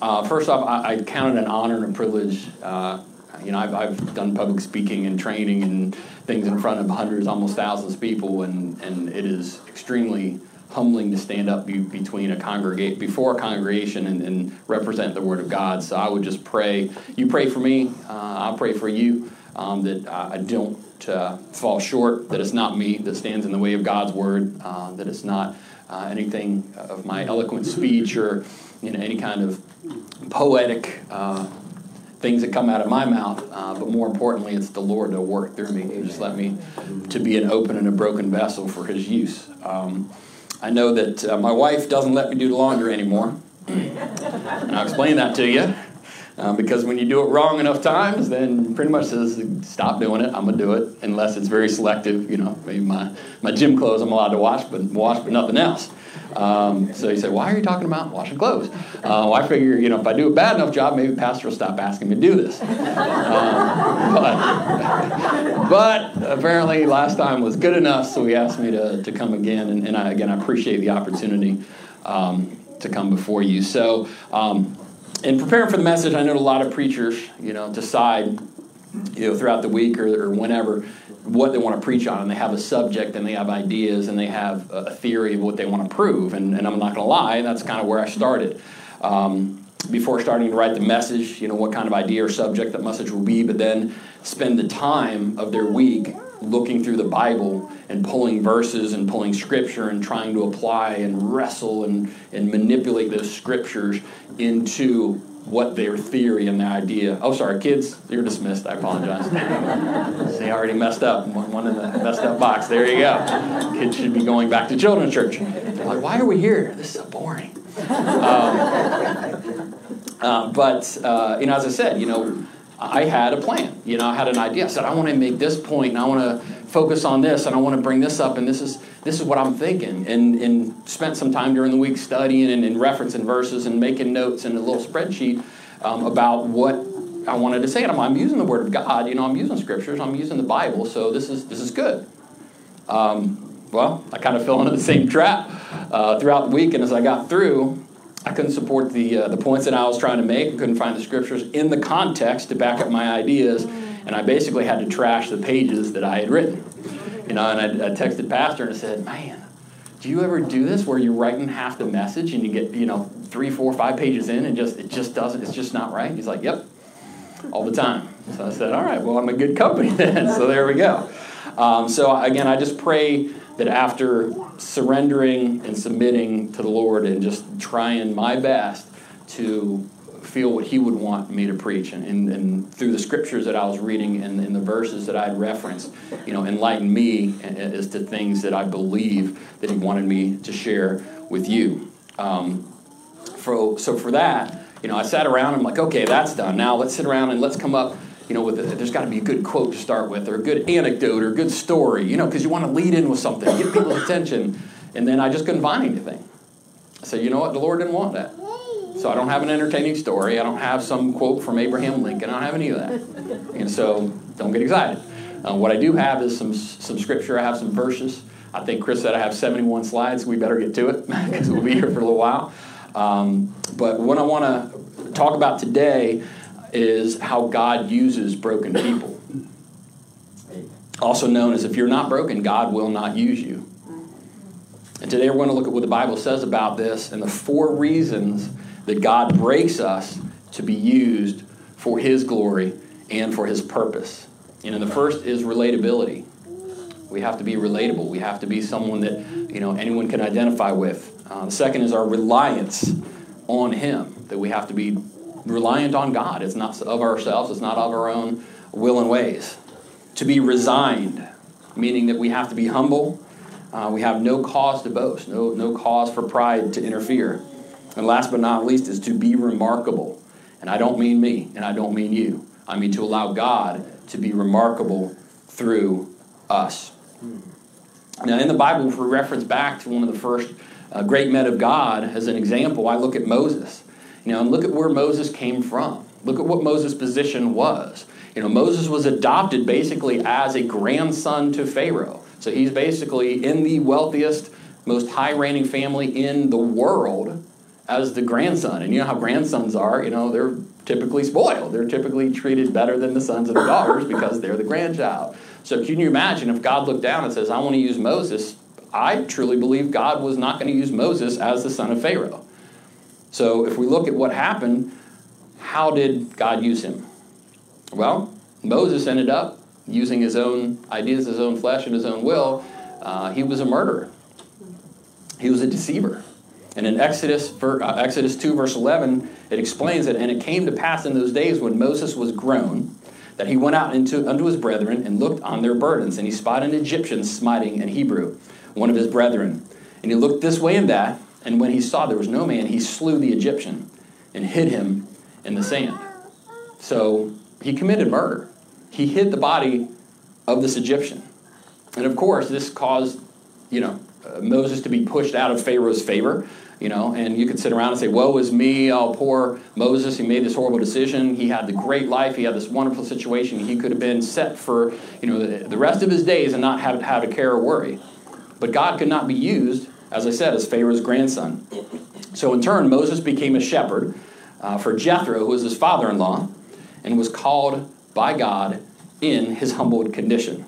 uh, first off, I, I count it an honor and a privilege. Uh, you know, I've, I've done public speaking and training and things in front of hundreds, almost thousands of people, and, and it is extremely humbling to stand up be, between a congregate before a congregation and, and, represent the Word of God. So I would just pray. You pray for me. Uh, I'll pray for you. Um, that I don't uh, fall short. That it's not me that stands in the way of God's Word. Uh, that it's not uh, anything of my eloquent speech or you know any kind of poetic uh, things that come out of my mouth, uh, but more importantly, it's the Lord to work through me. He just let me to be an open and a broken vessel for His use. Um, I know that uh, my wife doesn't let me do the laundry anymore, and I'll explain that to you. Um, because when you do it wrong enough times, then pretty much says stop doing it. I'm gonna do it unless it's very selective. You know, maybe my, my gym clothes I'm allowed to wash, but wash, but nothing else. Um, so you say, Why are you talking about washing clothes? Uh, well, I figure, you know, if I do a bad enough job, maybe pastor will stop asking me to do this. Um, but, but, apparently, last time was good enough, so he asked me to, to come again. And, and I, again, I appreciate the opportunity um, to come before you. So, um, in preparing for the message, I know a lot of preachers, you know, decide, you know, throughout the week or, or whenever what they want to preach on, and they have a subject, and they have ideas, and they have a theory of what they want to prove. And, and I'm not going to lie, that's kind of where I started. Um, before starting to write the message, you know, what kind of idea or subject that message will be, but then spend the time of their week looking through the Bible and pulling verses and pulling scripture and trying to apply and wrestle and, and manipulate those scriptures into what their theory and their idea. Oh, sorry, kids, you're dismissed. I apologize. See, I already messed up. One in the messed up box. There you go. Kids should be going back to children's church. They're like, why are we here? This is so boring. Um, uh, but uh, you know, as I said, you know, I had a plan. You know, I had an idea. I said, I want to make this point, and I want to focus on this, and I want to bring this up, and this is this is what I'm thinking. And and spent some time during the week studying and, and referencing verses and making notes in a little spreadsheet um, about what I wanted to say. And I'm, I'm, using the Word of God. You know, I'm using scriptures. I'm using the Bible. So this is this is good. Um, well, I kind of fell into the same trap uh, throughout the week, and as I got through, I couldn't support the, uh, the points that I was trying to make. I couldn't find the scriptures in the context to back up my ideas. And I basically had to trash the pages that I had written. You know, and I, I texted Pastor and I said, man, do you ever do this where you're writing half the message and you get, you know, three, four, five pages in and just it just doesn't, it's just not right? He's like, yep, all the time. So I said, all right, well, I'm a good company then. so there we go. Um, so again, I just pray that after surrendering and submitting to the Lord and just trying my best to feel what He would want me to preach, and, and, and through the scriptures that I was reading and, and the verses that I'd referenced, you know, enlighten me as to things that I believe that He wanted me to share with you. Um, for, so for that, you know, I sat around and I'm like, okay, that's done. Now let's sit around and let's come up you know, with there's got to be a good quote to start with, or a good anecdote, or a good story, you know, because you want to lead in with something, get people's attention. And then I just couldn't find anything. I said, you know what? The Lord didn't want that. So I don't have an entertaining story. I don't have some quote from Abraham Lincoln. I don't have any of that. And so don't get excited. Uh, what I do have is some, some scripture. I have some verses. I think Chris said I have 71 slides. We better get to it because we'll be here for a little while. Um, but what I want to talk about today is how God uses broken people. Also known as if you're not broken, God will not use you. And today we're going to look at what the Bible says about this and the four reasons that God breaks us to be used for His glory and for His purpose. Know, the first is relatability. We have to be relatable. We have to be someone that you know anyone can identify with. Uh, the second is our reliance on Him. That we have to be reliant on God. It's not of ourselves, it's not of our own will and ways. To be resigned, meaning that we have to be humble. Uh, we have no cause to boast, no, no cause for pride to interfere. And last but not least is to be remarkable. And I don't mean me, and I don't mean you. I mean to allow God to be remarkable through us. Now, in the Bible, if we reference back to one of the first uh, great men of God as an example, I look at Moses. You know, and look at where Moses came from. Look at what Moses' position was. You know, Moses was adopted basically as a grandson to Pharaoh. So he's basically in the wealthiest, most high reigning family in the world, as the grandson. And you know how grandsons are, you know, they're typically spoiled. They're typically treated better than the sons and the daughters because they're the grandchild. So can you imagine if God looked down and says, I want to use Moses? I truly believe God was not going to use Moses as the son of Pharaoh. So if we look at what happened, how did God use him? Well, Moses ended up using his own ideas, his own flesh, and his own will. Uh, he was a murderer. He was a deceiver. And in Exodus, uh, Exodus 2, verse 11, it explains it. And it came to pass in those days when Moses was grown that he went out into, unto his brethren and looked on their burdens. And he spied an Egyptian smiting an Hebrew, one of his brethren. And he looked this way and that. And when he saw there was no man, he slew the Egyptian and hid him in the sand. So he committed murder. He hid the body of this Egyptian. And of course, this caused, you know, uh, Moses to be pushed out of Pharaoh's favor. You know, and you could sit around and say, "Woe is me! Oh, poor Moses! He made this horrible decision. He had the great life. He had this wonderful situation. He could have been set for you know the, rest of his days and not have have a care or worry." But God could not be used, as I said, as Pharaoh's grandson. So in turn, Moses became a shepherd uh, for Jethro, who was his father-in-law, and was called by God in his humbled condition.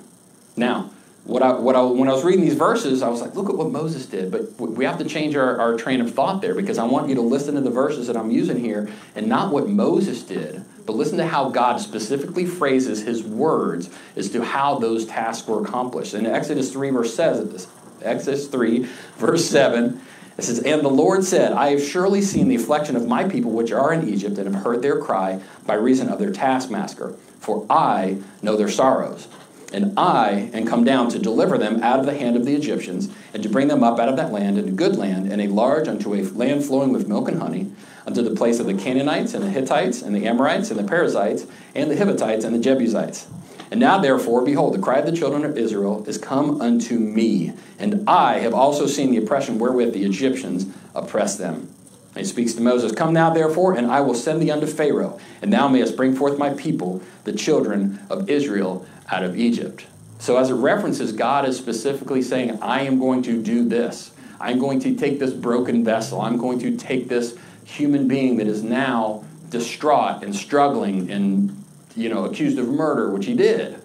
Now, what I, what I, when I was reading these verses, I was like, look at what Moses did. But we have to change our, our train of thought there because I want you to listen to the verses that I'm using here and not what Moses did, but listen to how God specifically phrases his words as to how those tasks were accomplished. In Exodus 3, verse says Exodus 3, verse 7, it says, And the Lord said, I have surely seen the affliction of my people which are in Egypt, and have heard their cry by reason of their taskmaster, for I know their sorrows and I am come down to deliver them out of the hand of the Egyptians, and to bring them up out of that land into good land, and a large unto a land flowing with milk and honey, unto the place of the Canaanites, and the Hittites, and the Amorites, and the Perizzites, and the Hivites, and the Jebusites. And now, therefore, behold, the cry of the children of Israel is come unto me, and I have also seen the oppression wherewith the Egyptians oppress them. And he speaks to Moses, Come now, therefore, and I will send thee unto Pharaoh, and thou mayest bring forth my people, the children of Israel, out of Egypt. So, as it references, God is specifically saying, I am going to do this. I'm going to take this broken vessel. I'm going to take this human being that is now distraught and struggling and you know accused of murder, which he did,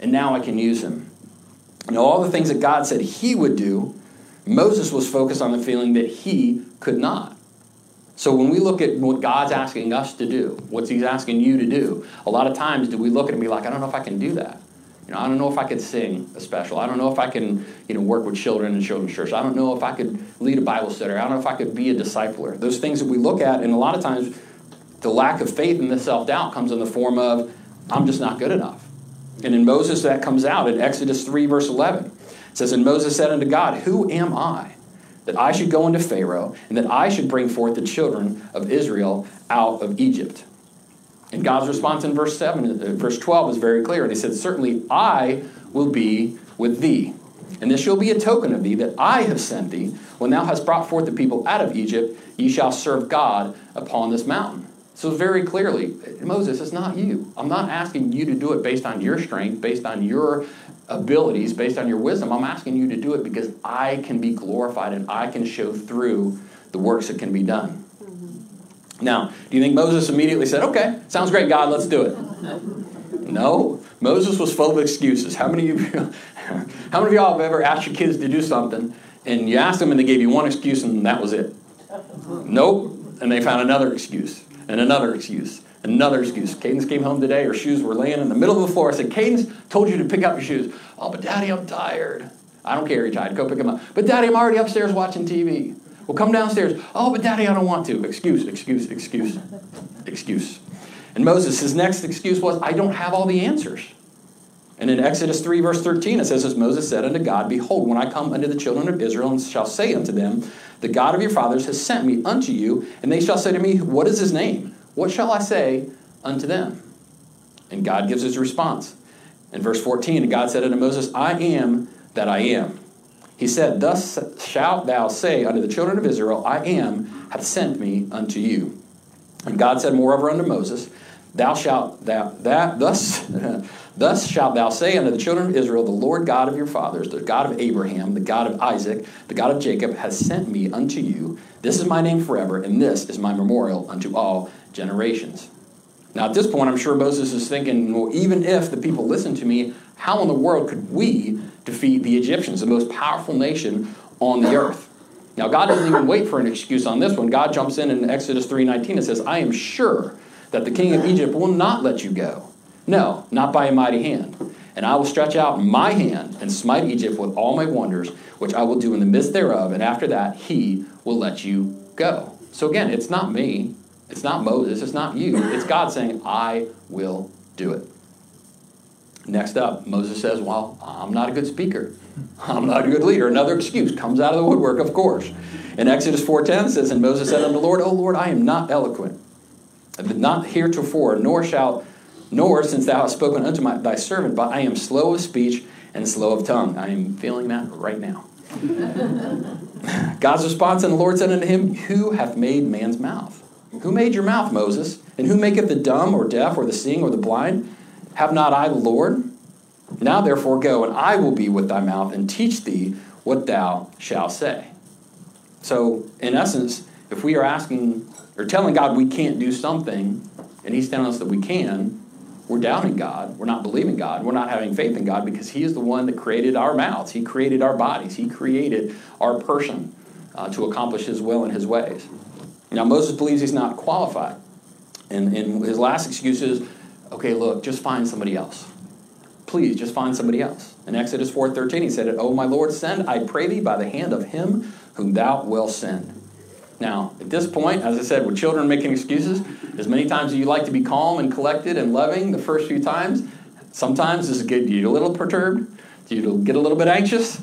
and now I can use him. You know, all the things that God said he would do, Moses was focused on the feeling that he could not. So when we look at what God's asking us to do, what He's asking you to do, a lot of times do we look at it and be like, I don't know if I can do that. You know, I don't know if I could sing a special. I don't know if I can, you know, work with children in children's church. I don't know if I could lead a Bible study. I don't know if I could be a discipler. Those things that we look at, and a lot of times the lack of faith and the self doubt comes in the form of, I'm just not good enough. And in Moses, that comes out in Exodus 3, verse 11. It says, And Moses said unto God, Who am I that I should go into Pharaoh and that I should bring forth the children of Israel out of Egypt? And God's response in verse 7, uh, verse 12 is very clear. And he said, Certainly I will be with thee. And this shall be a token of thee that I have sent thee. When thou hast brought forth the people out of Egypt, ye shall serve God upon this mountain. So, very clearly, Moses, it's not you. I'm not asking you to do it based on your strength, based on your abilities, based on your wisdom. I'm asking you to do it because I can be glorified and I can show through the works that can be done. Mm-hmm. Now, do you think Moses immediately said, okay, sounds great, God, let's do it? No. Moses was full of excuses. How many of you, how many of y'all have ever asked your kids to do something and you asked them and they gave you one excuse and that was it? Nope. And they found another excuse and another excuse. Another excuse. Cadence came home today, her shoes were laying in the middle of the floor. I said, Cadence told you to pick up your shoes. Oh, but Daddy, I'm tired. I don't care, you're tired. Go pick them up. But Daddy, I'm already upstairs watching TV. Well, come downstairs. Oh, but Daddy, I don't want to. Excuse, excuse, excuse, excuse. And Moses, his next excuse was, I don't have all the answers. And in Exodus 3, verse 13, it says, As Moses said unto God, Behold, when I come unto the children of Israel and shall say unto them, The God of your fathers has sent me unto you, and they shall say to me, What is his name? What shall I say unto them? And God gives his response. In verse 14, God said unto Moses, I am that I am. He said, Thus shalt thou say unto the children of Israel, I am, hath sent me unto you. And God said moreover unto Moses, Thou shalt thou that thus Thus shalt thou say unto the children of Israel, The Lord God of your fathers, the God of Abraham, the God of Isaac, the God of Jacob, has sent me unto you. This is my name forever, and this is my memorial unto all generations. Now, at this point, I'm sure Moses is thinking, well, even if the people listen to me, how in the world could we defeat the Egyptians, the most powerful nation on the earth? Now, God doesn't even wait for an excuse on this one. God jumps in in Exodus 3:19 and says, "I am sure that the king of Egypt will not let you go. No, not by a mighty hand. And I will stretch out my hand and smite Egypt with all my wonders, which I will do in the midst thereof, and after that he will let you go." So again, it's not me, it's not Moses, it's not you. It's God saying, "I will do it." Next up, Moses says, Well, I'm not a good speaker. I'm not a good leader. Another excuse comes out of the woodwork, of course. In Exodus 4.10 says, And Moses said unto the Lord, O Lord, I am not eloquent, not heretofore, nor shalt, nor since thou hast spoken unto my, thy servant, but I am slow of speech and slow of tongue. I am feeling that right now. God's response, and the Lord said unto him, Who hath made man's mouth? Who made your mouth, Moses? And who maketh the dumb or deaf or the seeing or the blind? Have not I the Lord? Now therefore go, and I will be with thy mouth and teach thee what thou shalt say. So, in essence, if we are asking or telling God we can't do something, and He's telling us that we can, we're doubting God. We're not believing God. We're not having faith in God because He is the one that created our mouths. He created our bodies. He created our person uh, to accomplish His will and His ways. Now, Moses believes he's not qualified. And, and his last excuse is okay, look, just find somebody else. Please, just find somebody else. In Exodus 4.13, he said, Oh, my Lord, send, I pray thee, by the hand of him whom thou wilt send. Now, at this point, as I said, with children making excuses, as many times as you like to be calm and collected and loving the first few times, sometimes this is get you a little perturbed, you get a little bit anxious,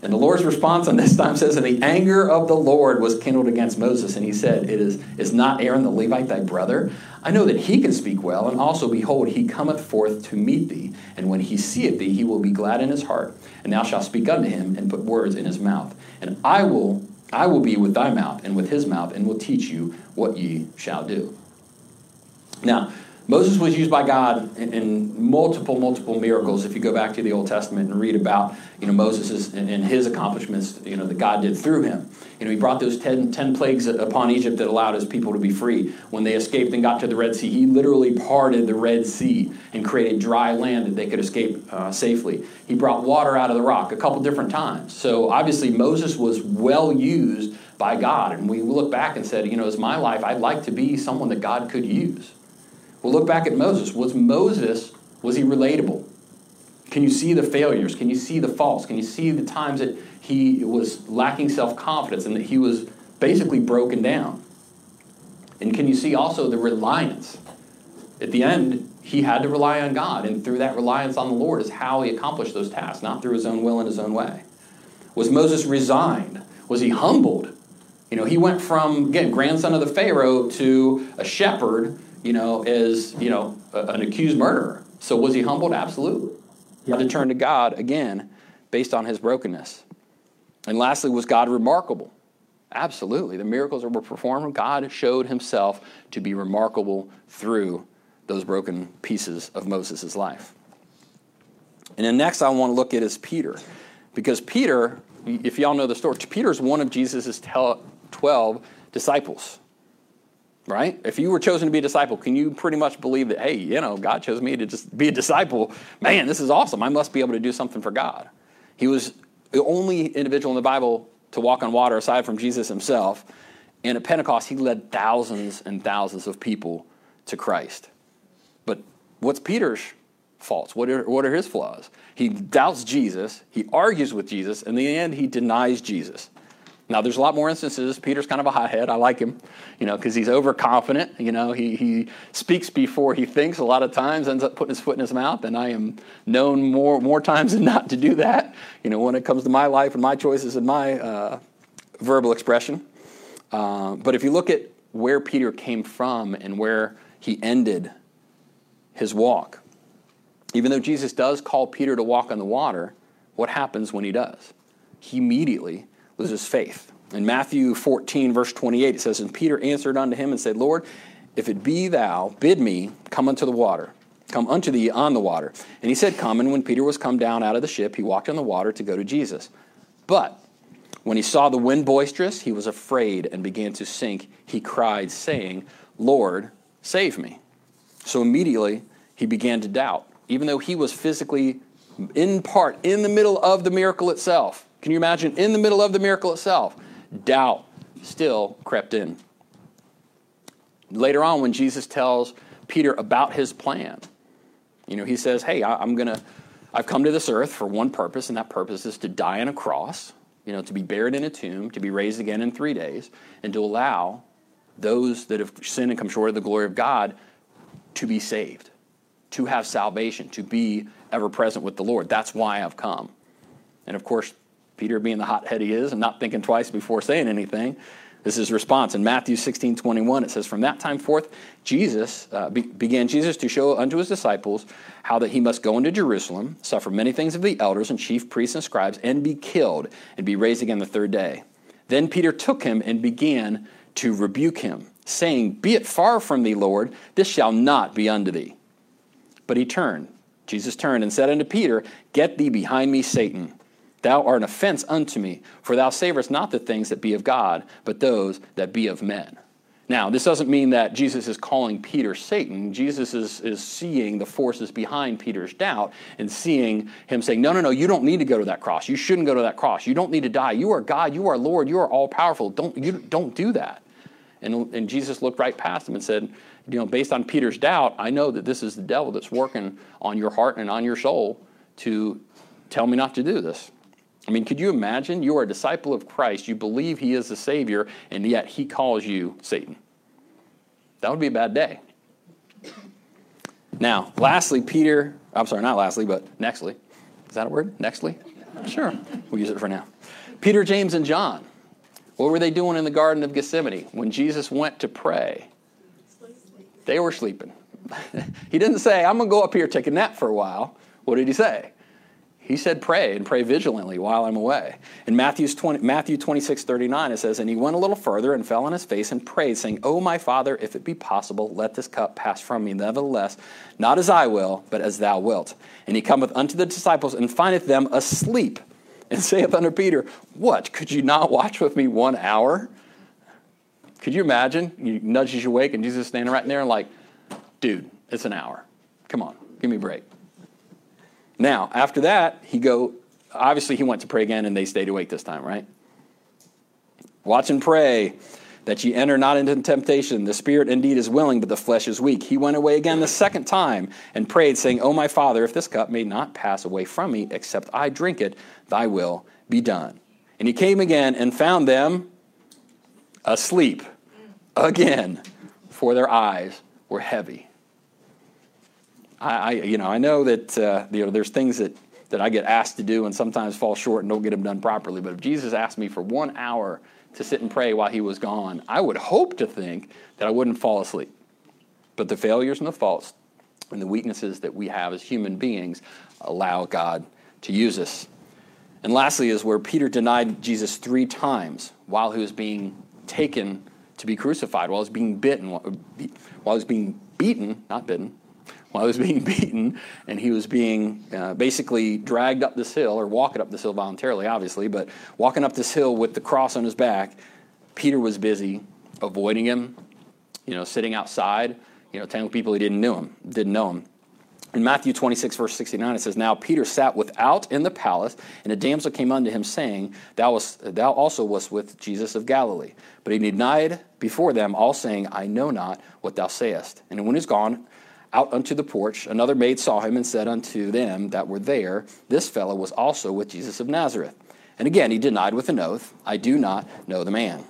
and the Lord's response on this time says, And the anger of the Lord was kindled against Moses. And he said, It is, is not Aaron the Levite thy brother? I know that he can speak well, and also, behold, he cometh forth to meet thee. And when he seeth thee, he will be glad in his heart. And thou shalt speak unto him, and put words in his mouth. And I will, I will be with thy mouth, and with his mouth, and will teach you what ye shall do. Now, Moses was used by God in, in, multiple, multiple miracles. If you go back to the Old Testament and read about, you know, Moses and, and, his accomplishments, you know, that God did through him. You know, he brought those ten, ten plagues upon Egypt that allowed his people to be free. When they escaped and got to the Red Sea, he literally parted the Red Sea and created dry land that they could escape uh, safely. He brought water out of the rock a couple different times. So obviously Moses was well used by God. And we look back and said, you know, as my life, I'd like to be someone that God could use. Well, look back at Moses. Was Moses, was he relatable? Can you see the failures? Can you see the faults? Can you see the times that he was lacking self confidence and that he was basically broken down? And can you see also the reliance? At the end, he had to rely on God, and through that reliance on the Lord is how he accomplished those tasks, not through his own will and his own way. Was Moses resigned? Was he humbled? You know, he went from, again, grandson of the Pharaoh to a shepherd you know, as, you know, a, an accused murderer. So was he humbled? Absolutely. Had to turn to God again based on his brokenness. And lastly, was God remarkable? Absolutely. The miracles that were performed, God showed himself to be remarkable through those broken pieces of Moses' life. And then next I want to look at is Peter. Because Peter, if y'all know the story, Peter is one of Jesus' 12 disciples right? If you were chosen to be a disciple, can you pretty much believe that, hey, you know, God chose me to just be a disciple? Man, this is awesome. I must be able to do something for God. He was the only individual in the Bible to walk on water aside from Jesus himself. And at Pentecost, he led thousands and thousands of people to Christ. But what's Peter's faults? What are, what are his flaws? He doubts Jesus, he argues with Jesus, and in the end, he denies Jesus. Now, there's a lot more instances. Peter's kind of a hothead. I like him, you know, because he's overconfident. You know, he, he speaks before he thinks a lot of times, ends up putting his foot in his mouth. And I am known more, more times than not to do that, you know, when it comes to my life and my choices and my uh, verbal expression. Uh, but if you look at where Peter came from and where he ended his walk, even though Jesus does call Peter to walk on the water, what happens when he does? He immediately loses faith. In Matthew 14, verse 28, it says, And Peter answered unto him and said, Lord, if it be thou, bid me come unto the water. come unto thee on the water. And he said, Come. And when Peter was come down out of the ship, he walked on the water to go to Jesus. But when he saw the wind boisterous, he was afraid and began to sink. He cried, saying, Lord, save me. So immediately he began to doubt, even though he was physically, in part, in the middle of the miracle itself. Can you imagine? In the middle of the miracle itself, doubt still crept in. Later on, when Jesus tells Peter about his plan, you know, he says, Hey, I'm going to, I've come to this earth for one purpose, and that purpose is to die on a cross, you know, to be buried in a tomb, to be raised again in three days, and to allow those that have sinned and come short of the glory of God to be saved, to have salvation, to be ever present with the Lord. That's why I've come. And of course, Peter, being the hothead he is and not thinking twice before saying anything, this is his response. In Matthew 16, 21, it says, From that time forth, Jesus uh, be- began Jesus to show unto his disciples how that he must go into Jerusalem, suffer many things of the elders and chief priests and scribes, and be killed, and be raised again the third day. Then Peter took him and began to rebuke him, saying, Be it far from thee, Lord, this shall not be unto thee. But he turned, Jesus turned and said unto Peter, Get thee behind me, Satan. Thou art an offense unto me, for thou savorest not the things that be of God, but those that be of men. Now, this doesn't mean that Jesus is calling Peter Satan. Jesus is, is seeing the forces behind Peter's doubt and seeing him saying, No, no, no, you don't need to go to that cross. You shouldn't go to that cross. You don't need to die. You are God. You are Lord. You are all powerful. Don't, you, don't do that. And, and Jesus looked right past him and said, you know, based on Peter's doubt, I know that this is the devil that's working on your heart and on your soul to tell me not to do this. I mean, could you imagine? You are a disciple of Christ, you believe he is the Savior, and yet he calls you Satan. That would be a bad day. Now, lastly, Peter, I'm sorry, not lastly, but nextly. Is that a word? Nextly? Sure, we'll use it for now. Peter, James, and John. What were they doing in the Garden of Gethsemane when Jesus went to pray? They were sleeping. he didn't say, I'm going to go up here, take a nap for a while. What did he say? He said, pray and pray vigilantly while I'm away. In Matthew's 20, Matthew 26, 39, it says, And he went a little further and fell on his face and prayed, saying, O my Father, if it be possible, let this cup pass from me. Nevertheless, not as I will, but as thou wilt. And he cometh unto the disciples and findeth them asleep and saith unto Peter, What? Could you not watch with me one hour? Could you imagine? He nudges you awake and Jesus standing right there and like, dude, it's an hour. Come on, give me a break. Now, after that, he go, obviously he went to pray again and they stayed awake this time, right? Watch and pray that ye enter not into temptation. The spirit indeed is willing, but the flesh is weak. He went away again the second time and prayed, saying, O my Father, if this cup may not pass away from me, except I drink it, thy will be done. And he came again and found them asleep again, for their eyes were heavy. I, I you know, I know that uh, you know, there's things that, that I get asked to do and sometimes fall short and don't get them done properly. But if Jesus asked me for one hour to sit and pray while he was gone, I would hope to think that I wouldn't fall asleep. But the failures and the faults and the weaknesses that we have as human beings allow God to use us. And lastly, is where Peter denied Jesus three times while he was being taken to be crucified, while he was being bitten, while he was being beaten, not bitten, while he was being beaten, and he was being uh, basically dragged up this hill, or walking up this hill voluntarily, obviously, but walking up this hill with the cross on his back. Peter was busy avoiding him, you know, sitting outside, you know, telling people he didn't know him, didn't know him. In Matthew 26, verse 69, it says, Now Peter sat without in the palace, and a damsel came unto him, saying, Thou, was, thou also wast with Jesus of Galilee. But he denied before them, all saying, I know not what thou sayest. And when he was gone out unto the porch, another maid saw him and said unto them that were there, This fellow was also with Jesus of Nazareth. And again he denied with an oath, I do not know the man.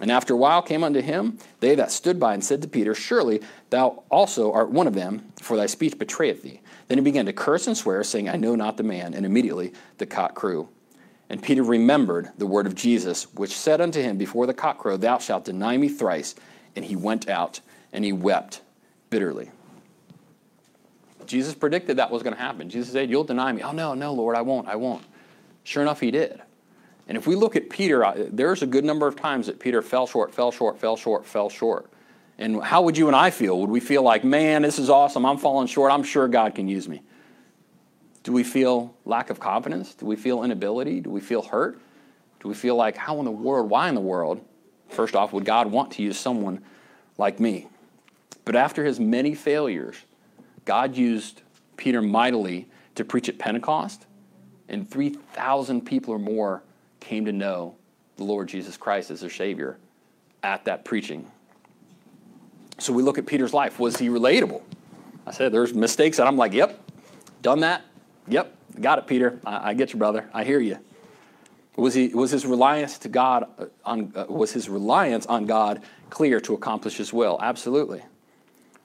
And after a while came unto him they that stood by and said to Peter, Surely thou also art one of them, for thy speech betrayeth thee. Then he began to curse and swear, saying, I know not the man. And immediately the cock crew. And Peter remembered the word of Jesus, which said unto him before the cock crow, Thou shalt deny me thrice. And he went out and he wept bitterly. Jesus predicted that was going to happen. Jesus said, You'll deny me. Oh, no, no, Lord, I won't, I won't. Sure enough, he did. And if we look at Peter, there's a good number of times that Peter fell short, fell short, fell short, fell short. And how would you and I feel? Would we feel like, man, this is awesome, I'm falling short, I'm sure God can use me? Do we feel lack of confidence? Do we feel inability? Do we feel hurt? Do we feel like, how in the world, why in the world, first off, would God want to use someone like me? But after his many failures, God used Peter mightily to preach at Pentecost, and 3,000 people or more came to know the Lord Jesus Christ as their Savior at that preaching. So we look at Peter's life. Was he relatable? I said there's mistakes that I'm like, yep, done that. Yep, got it, Peter. I, I get you, brother. I hear you. Was, he, was his reliance to God uh, on, uh, was his reliance on God clear to accomplish his will? Absolutely.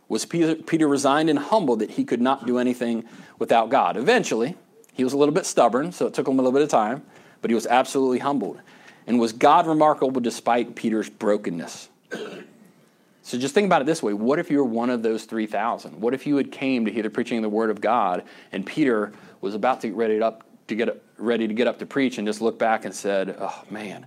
Was Peter, Peter resigned and humbled that he could not do anything without God? Eventually, he was a little bit stubborn, so it took him a little bit of time, but he was absolutely humbled. And was God remarkable despite Peter's brokenness? So just think about it this way. What if you were one of those 3,000? What if you had came to hear the preaching of the word of God and Peter was about to get ready to, up, to get ready to get up to preach and just looked back and said, "Oh man,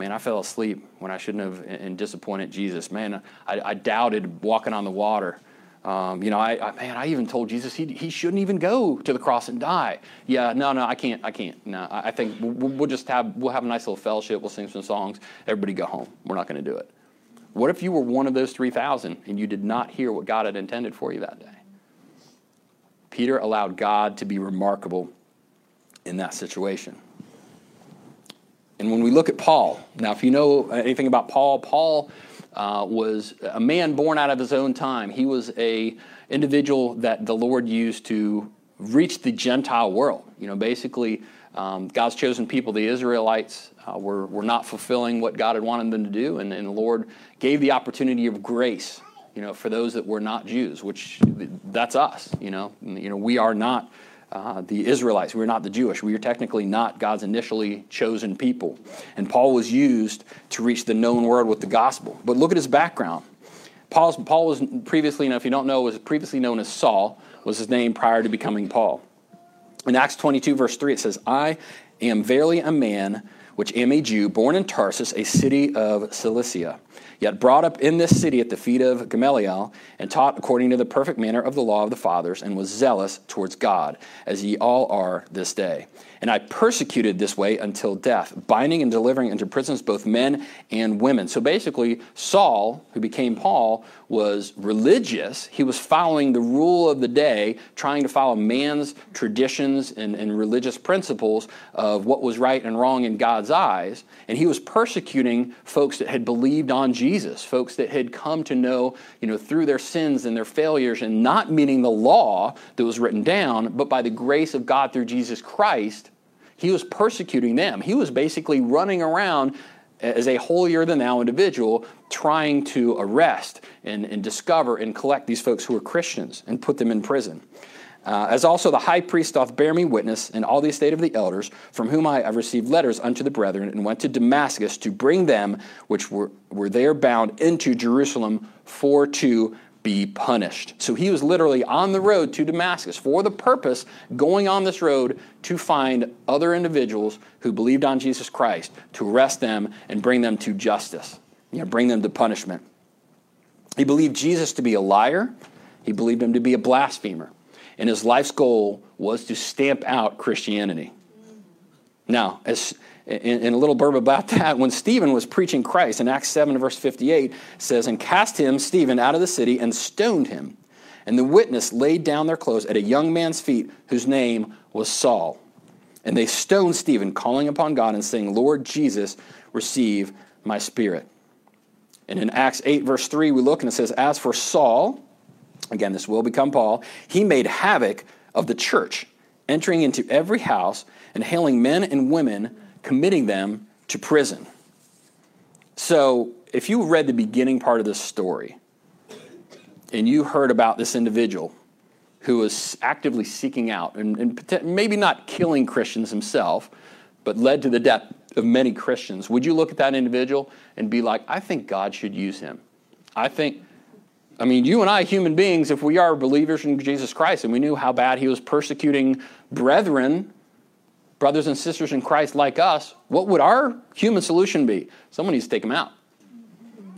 man, I fell asleep when I shouldn't have and disappointed Jesus. Man, I, I doubted walking on the water. Um, you know, I, I, man, I even told Jesus he, he shouldn't even go to the cross and die. Yeah, no, no, I can't, I can't. No, I, I think we'll, we'll just have we'll have a nice little fellowship. We'll sing some songs. Everybody go home. We're not going to do it. What if you were one of those 3,000 and you did not hear what God had intended for you that day? Peter allowed God to be remarkable in that situation. And when we look at Paul, now, if you know anything about Paul, Paul uh, was a man born out of his own time. He was a individual that the Lord used to reach the Gentile world. You know, basically, um, God's chosen people, the Israelites, uh, were, were not fulfilling what God had wanted them to do, and, and the Lord gave the opportunity of grace, you know, for those that were not Jews, which that's us, you know. You know, we are not uh, the Israelites. We're not the Jewish. We are technically not God's initially chosen people. And Paul was used to reach the known world with the gospel. But look at his background. Paul's, Paul was previously, you know, if you don't know, was previously known as Saul, was his name prior to becoming Paul. In Acts 22, verse 3, it says, I am verily a man which am a Jew, born in Tarsus, a city of Cilicia yet brought up in this city at the feet of Gamaliel, and taught according to the perfect manner of the law of the fathers, and was zealous towards God, as ye all are this day. And I persecuted this way until death, binding and delivering into prisons both men and women. So basically, Saul, who became Paul, was religious. He was following the rule of the day, trying to follow man's traditions and, and religious principles of what was right and wrong in God's eyes. And he was persecuting folks that had believed on Jesus, folks that had come to know, you know, through their sins and their failures and not meeting the law that was written down, but by the grace of God through Jesus Christ he was persecuting them. He was basically running around as a holier than thou individual, trying to arrest and, and discover and collect these folks who were Christians and put them in prison. Uh, as also the high priest doth bear me witness in all the estate of the elders, from whom I have received letters unto the brethren, and went to Damascus to bring them which were, were there bound into Jerusalem for to be punished. So he was literally on the road to Damascus for the purpose, going on this road to find other individuals who believed on Jesus Christ, to arrest them and bring them to justice, you know, bring them to punishment. He believed Jesus to be a liar, he believed him to be a blasphemer, and his life's goal was to stamp out Christianity. Now, as in, a little burb about that, when Stephen was preaching Christ in Acts 7, verse 58, says, And cast him, Stephen, out of the city and stoned him. And the witness laid down their clothes at a young man's feet whose name was Saul. And they stoned Stephen, calling upon God and saying, Lord Jesus, receive my spirit. And in Acts 8, verse 3, we look and it says, As for Saul, again, this will become Paul, he made havoc of the church, entering into every house and hailing men and women committing them to prison. So, if you read the beginning part of this story and you heard about this individual who was actively seeking out and, and maybe not killing Christians himself, but led to the death of many Christians, would you look at that individual and be like, I think God should use him? I think, I mean, you and I, human beings, if we are believers in Jesus Christ and we knew how bad he was persecuting brethren brothers and sisters in Christ like us, what would our human solution be? Someone needs to take him out.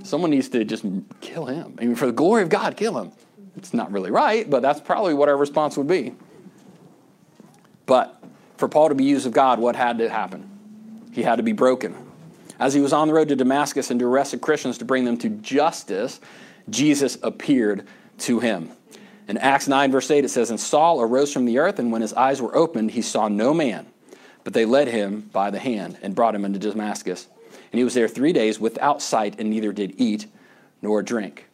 Someone needs to just kill him. I mean, for the glory of God, kill him. It's not really right, but that's probably what our response would be. But for Paul to be used of God, what had to happen? He had to be broken. As he was on the road to Damascus and to arrest Christians to bring them to justice, Jesus appeared to him. In Acts 9, verse 8, it says, And Saul arose from the earth, and when his eyes were opened, he saw no man. But they led him by the hand and brought him into Damascus. And he was there three days without sight, and neither did eat nor drink.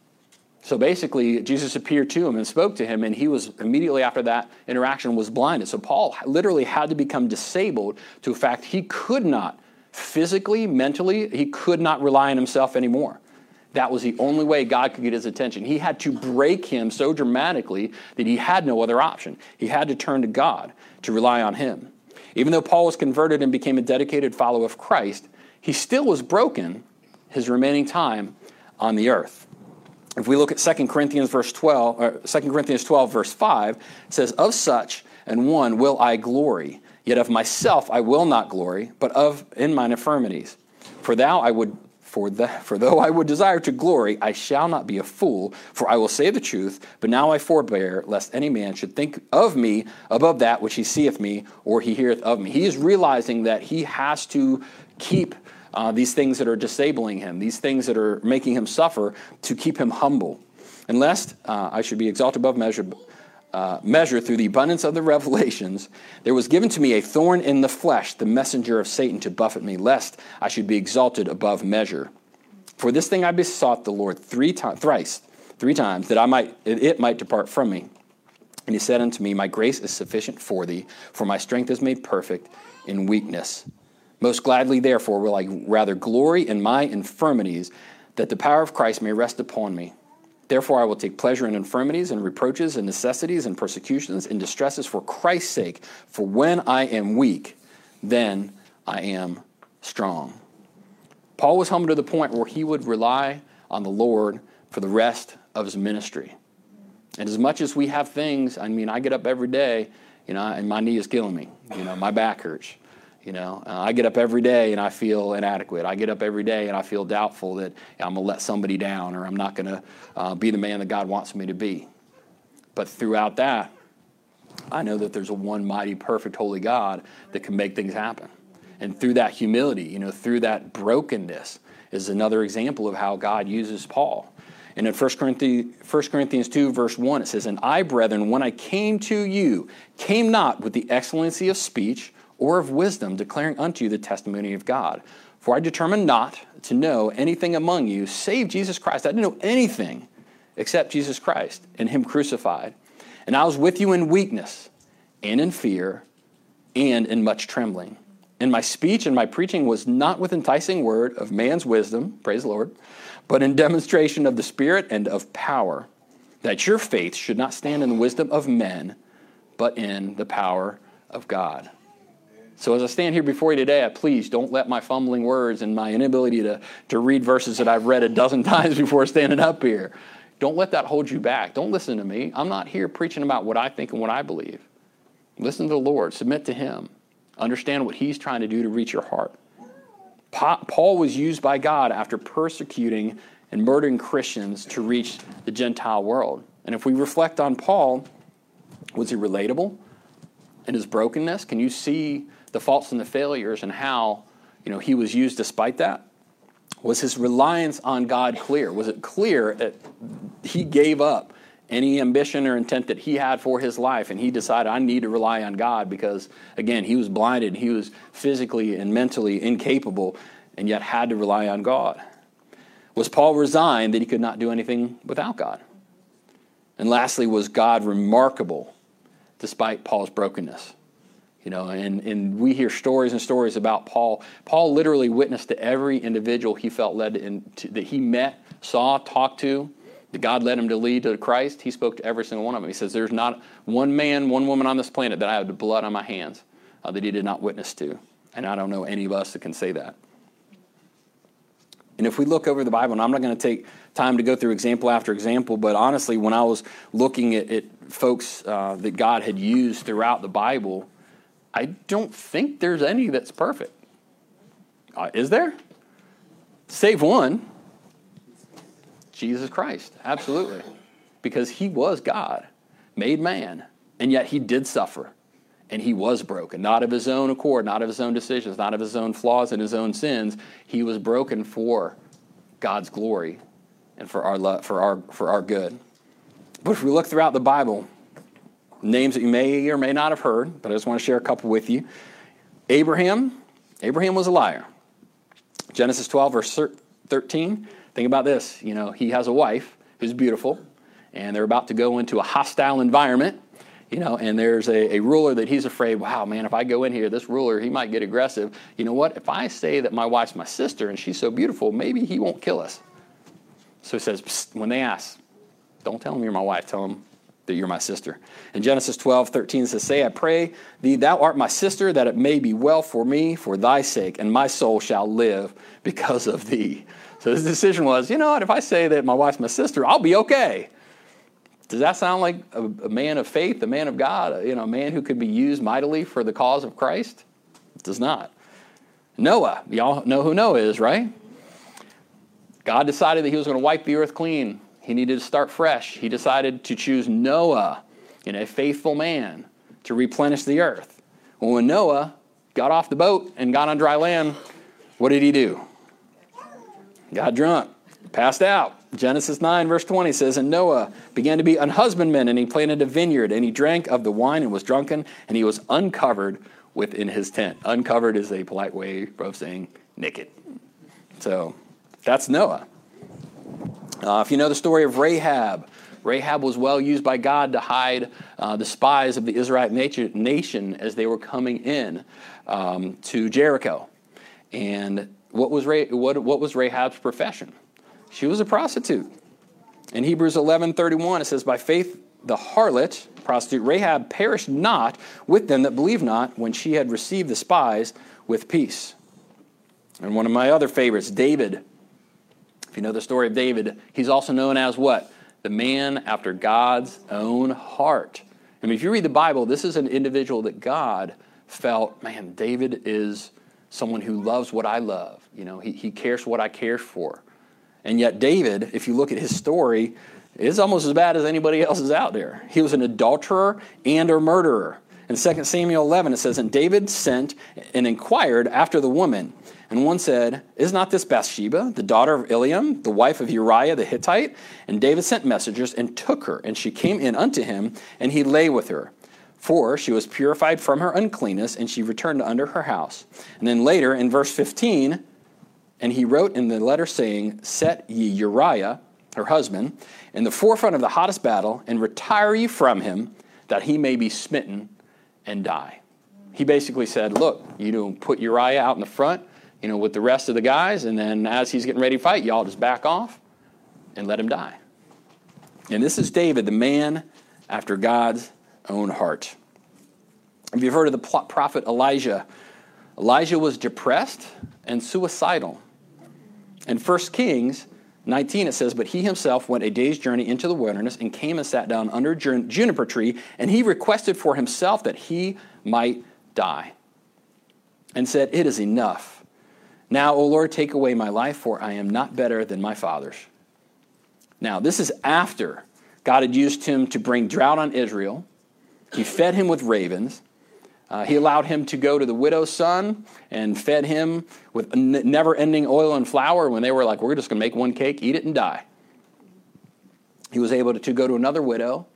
So basically, Jesus appeared to him and spoke to him, and he was immediately after that interaction was blinded. So Paul literally had to become disabled to the fact he could not physically, mentally, he could not rely on himself anymore. That was the only way God could get his attention. He had to break him so dramatically that he had no other option. He had to turn to God to rely on him. Even though Paul was converted and became a dedicated follower of Christ, he still was broken his remaining time on the earth. If we look at 2 Corinthians verse 12, or 2 Corinthians 12 verse 5, it says, "Of such and one will I glory, yet of myself I will not glory, but of in mine infirmities. For thou I would for, the, for though I would desire to glory, I shall not be a fool, for I will say the truth, but now I forbear, lest any man should think of me above that which he seeth me, or he heareth of me. He is realizing that he has to keep uh, these things that are disabling him, these things that are making him suffer, to keep him humble. And lest uh, I should be exalted above measure, uh, measure through the abundance of the revelations, there was given to me a thorn in the flesh, the messenger of Satan to buffet me, lest I should be exalted above measure. For this thing I besought the Lord three times, thrice, three times, that I might it might depart from me. And he said unto me, My grace is sufficient for thee, for my strength is made perfect in weakness. Most gladly, therefore, will I rather glory in my infirmities, that the power of Christ may rest upon me. Therefore, I will take pleasure in infirmities and reproaches and necessities and persecutions and distresses for Christ's sake. For when I am weak, then I am strong. Paul was humble to the point where he would rely on the Lord for the rest of his ministry. And as much as we have things, I mean, I get up every day, you know, and my knee is killing me. You know, my back hurts. You know, uh, I get up every day and I feel inadequate. I get up every day and I feel doubtful that I'm going to let somebody down or I'm not going to uh, be the man that God wants me to be. But throughout that, I know that there's a one mighty, perfect, holy God that can make things happen. And through that humility, you know, through that brokenness, is another example of how God uses Paul. And in 1 Corinthians, 1 Corinthians 2, verse 1, it says, And I, brethren, when I came to you, came not with the excellency of speech or of wisdom, declaring unto you the testimony of God. For I determined not to know anything among you save Jesus Christ. I didn't know anything except Jesus Christ and Him crucified. And I was with you in weakness and in fear and in much trembling. And my speech and my preaching was not with enticing word of man's wisdom, praise the Lord, but in demonstration of the Spirit and of power, that your faith should not stand in the wisdom of men, but in the power of God. So as I stand here before you today, I please don't let my fumbling words and my inability to, to read verses that I've read a dozen times before standing up here, don't let that hold you back. Don't listen to me. I'm not here preaching about what I think and what I believe. Listen to the Lord, submit to Him, understand what He's trying to do to reach your heart. Paul was used by God after persecuting and murdering Christians to reach the Gentile world. And if we reflect on Paul, was he relatable in his brokenness? Can you see the faults and the failures and how you know he was used despite that? Was his reliance on God clear? Was it clear that he gave up any ambition or intent that he had for his life and he decided I need to rely on God because again he was blinded, he was physically and mentally incapable and yet had to rely on God? Was Paul resigned that he could not do anything without God? And lastly, was God remarkable despite Paul's brokenness? You know, and, and we hear stories and stories about Paul. Paul literally witnessed to every individual he felt led to, that he met, saw, talked to, that God led him to lead to Christ. He spoke to every single one of them. He says, There's not one man, one woman on this planet that I have the blood on my hands uh, that he did not witness to. And I don't know any of us that can say that. And if we look over the Bible, and I'm not going to take time to go through example after example, but honestly, when I was looking at, at folks uh, that God had used throughout the Bible, I don't think there's any that's perfect. Uh, is there? Save one. Jesus Christ, absolutely. Because he was God, made man, and yet he did suffer. And he was broken, not of his own accord, not of his own decisions, not of his own flaws and his own sins. He was broken for God's glory and for our, love, for our, for our good. But if we look throughout the Bible, names that you may or may not have heard, but I just want to share a couple with you. Abraham, Abraham was a liar. Genesis 12, verse 13. Think about this. You know, he has a wife who's beautiful, and they're about to go into a hostile environment you know, and there's a, a ruler that he's afraid, wow, man, if I go in here, this ruler, he might get aggressive. You know what? If I say that my wife's my sister and she's so beautiful, maybe he won't kill us. So he says, when they ask, don't tell them you're my wife, tell them that you're my sister. In Genesis 12, 13 says, Say, I pray thee, thou art my sister, that it may be well for me for thy sake, and my soul shall live because of thee. So his decision was, you know what, if I say that my wife's my sister, I'll be okay. Does that sound like a, a, man of faith, a man of God, you know, a man who could be used mightily for the cause of Christ? It does not. Noah, y'all know who Noah is, right? God decided that he was going to wipe the earth clean. He needed to start fresh. He decided to choose Noah, you know, a faithful man, to replenish the earth. Well, when Noah got off the boat and got on dry land, what did he do? Got drunk, passed out. Genesis 9, verse 20 says, And Noah began to be an husbandman, and he planted a vineyard, and he drank of the wine and was drunken, and he was uncovered within his tent. Uncovered is a polite way of saying naked. So that's Noah. Uh, if you know the story of Rahab, Rahab was well used by God to hide uh, the spies of the Israelite nation as they were coming in um, to Jericho. And what was, what, what was Rahab's profession? She was a prostitute. In Hebrews 11:31 it says by faith the harlot prostitute Rahab perished not with them that believe not when she had received the spies with peace. And one of my other favorites David. If you know the story of David, he's also known as what? The man after God's own heart. I mean, if you read the Bible, this is an individual that God felt, man, David is someone who loves what I love. You know, he, he cares what I care for. And yet, David, if you look at his story, is almost as bad as anybody else is out there. He was an adulterer and a murderer. In 2 Samuel 11, it says, And David sent and inquired after the woman. And one said, Is not this Bathsheba, the daughter of Eliam, the wife of Uriah the Hittite? And David sent messengers and took her, and she came in unto him, and he lay with her. For she was purified from her uncleanness, and she returned under her house. And then later, in verse 15, and he wrote in the letter saying, Set ye Uriah, her husband, in the forefront of the hottest battle, and retire ye from him, that he may be smitten and die. He basically said, Look, you know, put Uriah out in the front, you know, with the rest of the guys, and then as he's getting ready to fight, y'all just back off and let him die. And this is David, the man after God's own heart. Have you heard of the prophet Elijah? Elijah was depressed and suicidal. In 1 Kings 19, it says, But he himself went a day's journey into the wilderness and came and sat down under a juniper tree, and he requested for himself that he might die, and said, It is enough. Now, O Lord, take away my life, for I am not better than my fathers. Now, this is after God had used him to bring drought on Israel. He fed him with ravens. Uh, he allowed him to go to the widow's son and fed him with never ending oil and flour when they were like, we're just going to make one cake, eat it, and die. He was able to, go to another widow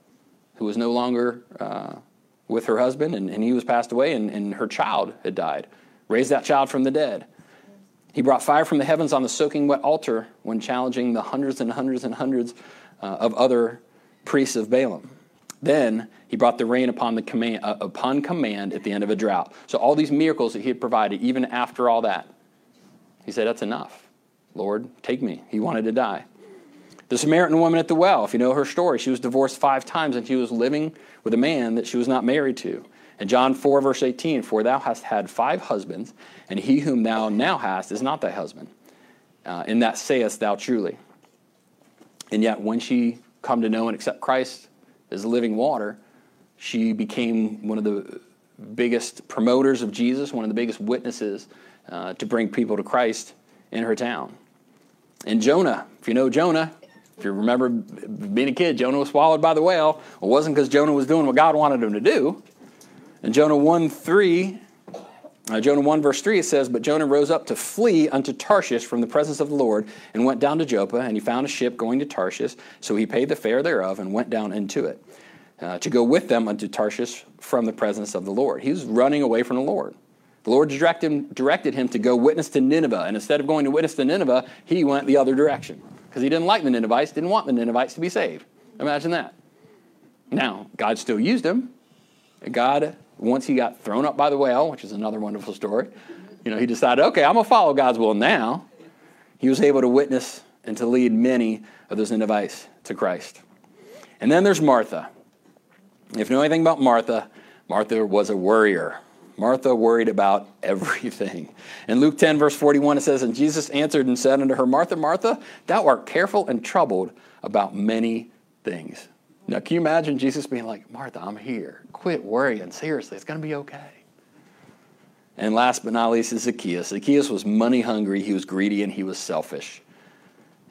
who was no longer uh, with her husband, and, and, he was passed away, and, and her child had died. Raised that child from the dead. He brought fire from the heavens on the soaking wet altar when challenging the hundreds and hundreds and hundreds uh, of other priests of Balaam. Then he brought the rain upon, the command, uh, upon command at the end of a drought. So, all these miracles that he had provided, even after all that, he said, That's enough. Lord, take me. He wanted to die. The Samaritan woman at the well, if you know her story, she was divorced five times and she was living with a man that she was not married to. And John 4, verse 18, For thou hast had five husbands, and he whom thou now hast is not thy husband. Uh, in that sayest thou truly. And yet, when she come to know and accept Christ, as living water, she became one of the biggest promoters of Jesus, one of the biggest witnesses uh, to bring people to Christ in her town. And Jonah, if you know Jonah, If you remember being a kid, Jonah was swallowed by the whale. It wasn't because Jonah was doing what God wanted him to do. In Jonah 1 3, uh, Jonah 1, verse 3, it says, But Jonah rose up to flee unto Tarshish from the presence of the Lord, and went down to Joppa, and he found a ship going to Tarshish. So he paid the fare thereof, and went down into it, uh, to go with them unto Tarshish from the presence of the Lord. He was running away from the Lord. The Lord directed him, directed him to go witness to Nineveh, and instead of going to witness to Nineveh, he went the other direction, because he didn't like the Ninevites, didn't want the Ninevites to be saved. Imagine that. Now, God still used him. God once he got thrown up by the whale, which is another wonderful story, you know, he decided, okay, I'm going to follow God's will now. He was able to witness and to lead many of those Ninevites to Christ. And then there's Martha. If you know anything about Martha, Martha was a worrier. Martha worried about everything. In Luke 10, verse 41, it says, And Jesus answered and said unto her, Martha, Martha, thou art careful and troubled about many things. Now, can you imagine Jesus being like, Martha, I'm here. Quit worrying. Seriously, it's going to be okay. And last but not least is Zacchaeus. Zacchaeus was money hungry, he was greedy, and he was selfish.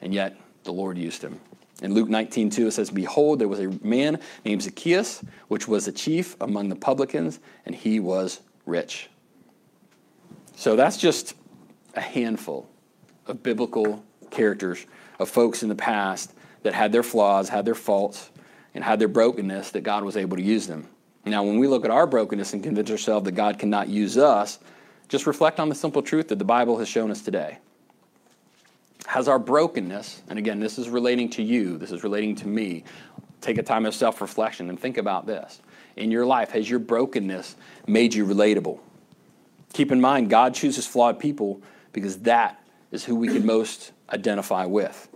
And yet, the Lord used him. In Luke 19, 2, it says, Behold, there was a man named Zacchaeus, which was the chief among the publicans, and he was rich. So that's just a handful of biblical characters of folks in the past that had their flaws, had their faults, and had their brokenness that God was able to use them. Now, when we look at our brokenness and convince ourselves that God cannot use us, just reflect on the simple truth that the Bible has shown us today. Has our brokenness, and again, this is relating to you, this is relating to me, take a time of self reflection and think about this. In your life, has your brokenness made you relatable? Keep in mind, God chooses flawed people because that is who we can most identify with.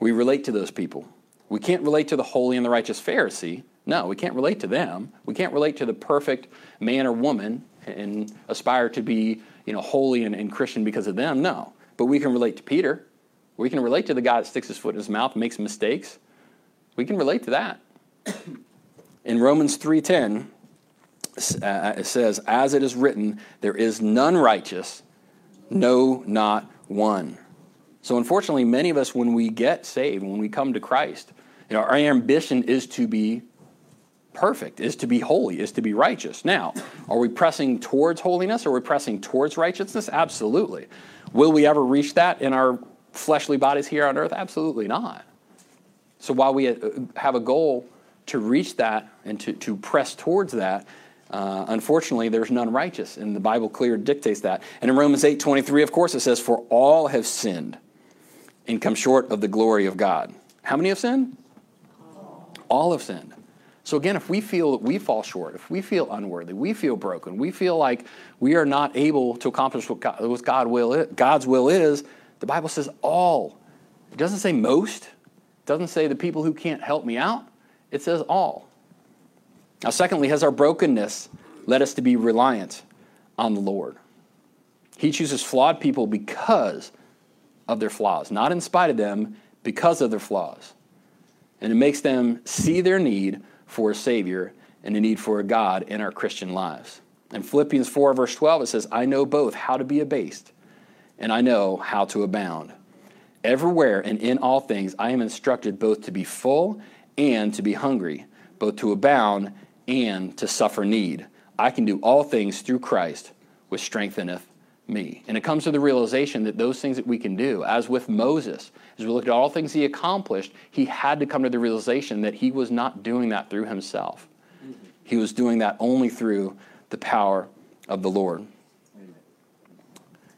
We relate to those people. We can't relate to the holy and the righteous Pharisee. No, we can't relate to them. We can't relate to the perfect man or woman and aspire to be, you know, holy and, and Christian because of them. No. But we can relate to Peter. We can relate to the guy that sticks his foot in his mouth makes mistakes. We can relate to that. In Romans 3:10, uh, it says, "As it is written, there is none righteous, no, not one." So, unfortunately, many of us, when we get saved, when we come to Christ, you know, our ambition is to be perfect, is to be holy, is to be righteous. Now, are we pressing towards holiness? Are we pressing towards righteousness? Absolutely. Will we ever reach that in our fleshly bodies here on earth? Absolutely not. So, while we uh, have a goal to reach that and to, to press towards that, uh, unfortunately, there's none righteous, and the Bible clear dictates that. And in Romans 8 23, of course, it says, For all have sinned and come short of the glory of God. How many have sinned? All have sinned. So again, if we feel that we fall short, if we feel unworthy, we feel broken, we feel like we are not able to accomplish what, God, what God will, God's will is, the Bible says all. It doesn't say most. It doesn't say the people who can't help me out. It says all. Now, secondly, has our brokenness led us to be reliant on the Lord? He chooses flawed people because of their flaws, not in spite of them, because of their flaws. And it makes them see their need for a Savior and a need for a God in our Christian lives. In Philippians 4, verse 12, it says, I know both how to be abased and I know how to abound. Everywhere and in all things, I am instructed both to be full and to be hungry, both to abound and to suffer need. I can do all things through Christ, which strengtheneth me. And it comes to the realization that those things that we can do, as with Moses, as we look at all things he accomplished, he had to come to the realization that he was not doing that through himself. He was doing that only through the power of the Lord.